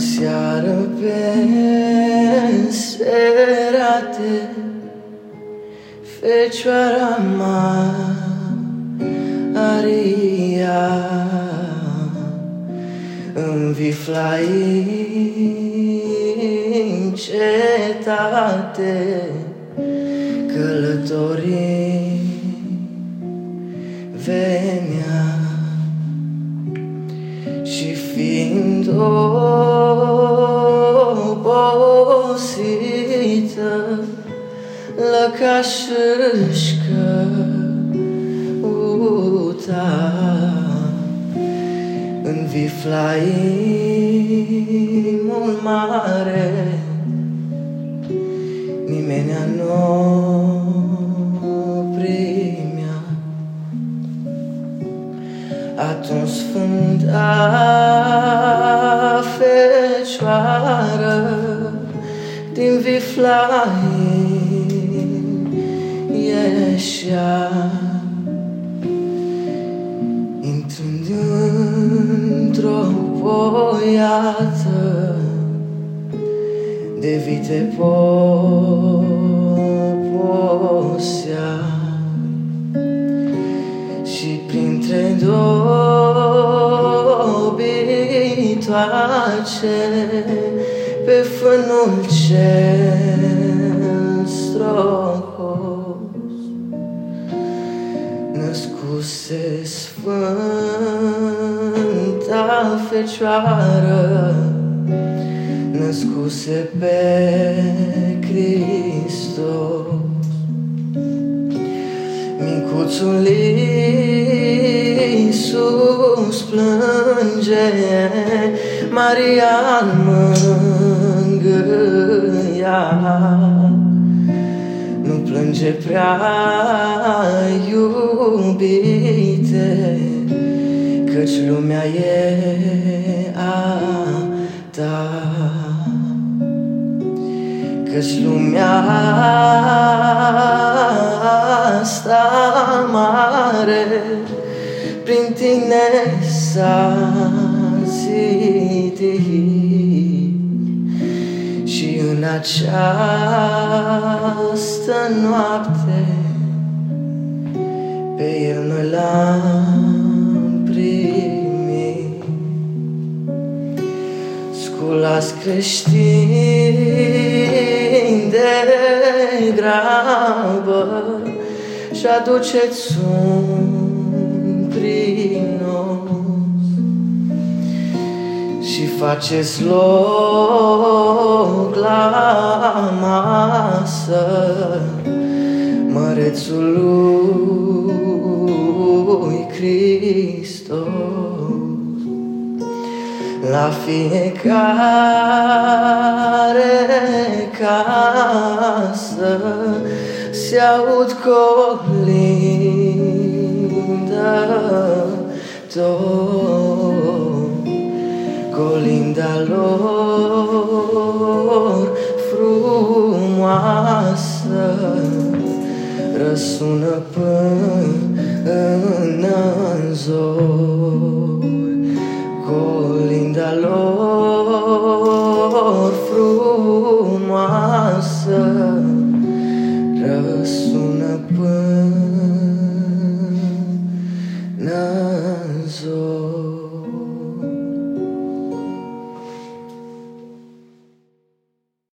seară pe înserate, Fecioara Maria Învifla în cetate Călătorii venea fiind obosită Lăcaș-și căuta În viflai mult mare Nimeni nu primea. Atunci Sfânta Fecioară Din viflai ieșea Intrând într-o poiată De vite poposea. Și printre dobitoace Pe fânul cel strocos Născuse Sfânta Fecioară Născuse pe Hristos. Micuțul Iisus plânge Maria mângâia. Nu plânge prea iubite Căci lumea e a ta. Căci lumea asta mare Prin tine s-a zidit Și în această noapte Pe el noi l-am primit. Sculați creștini de grabă Și aduceți un prinos Și faceți loc la masă Mărețul lui Hristos. La fiecare casă se aud colindă tot, colinda lor frumoasă răsună până în zor colinda lor frumoasă răsună până în zor.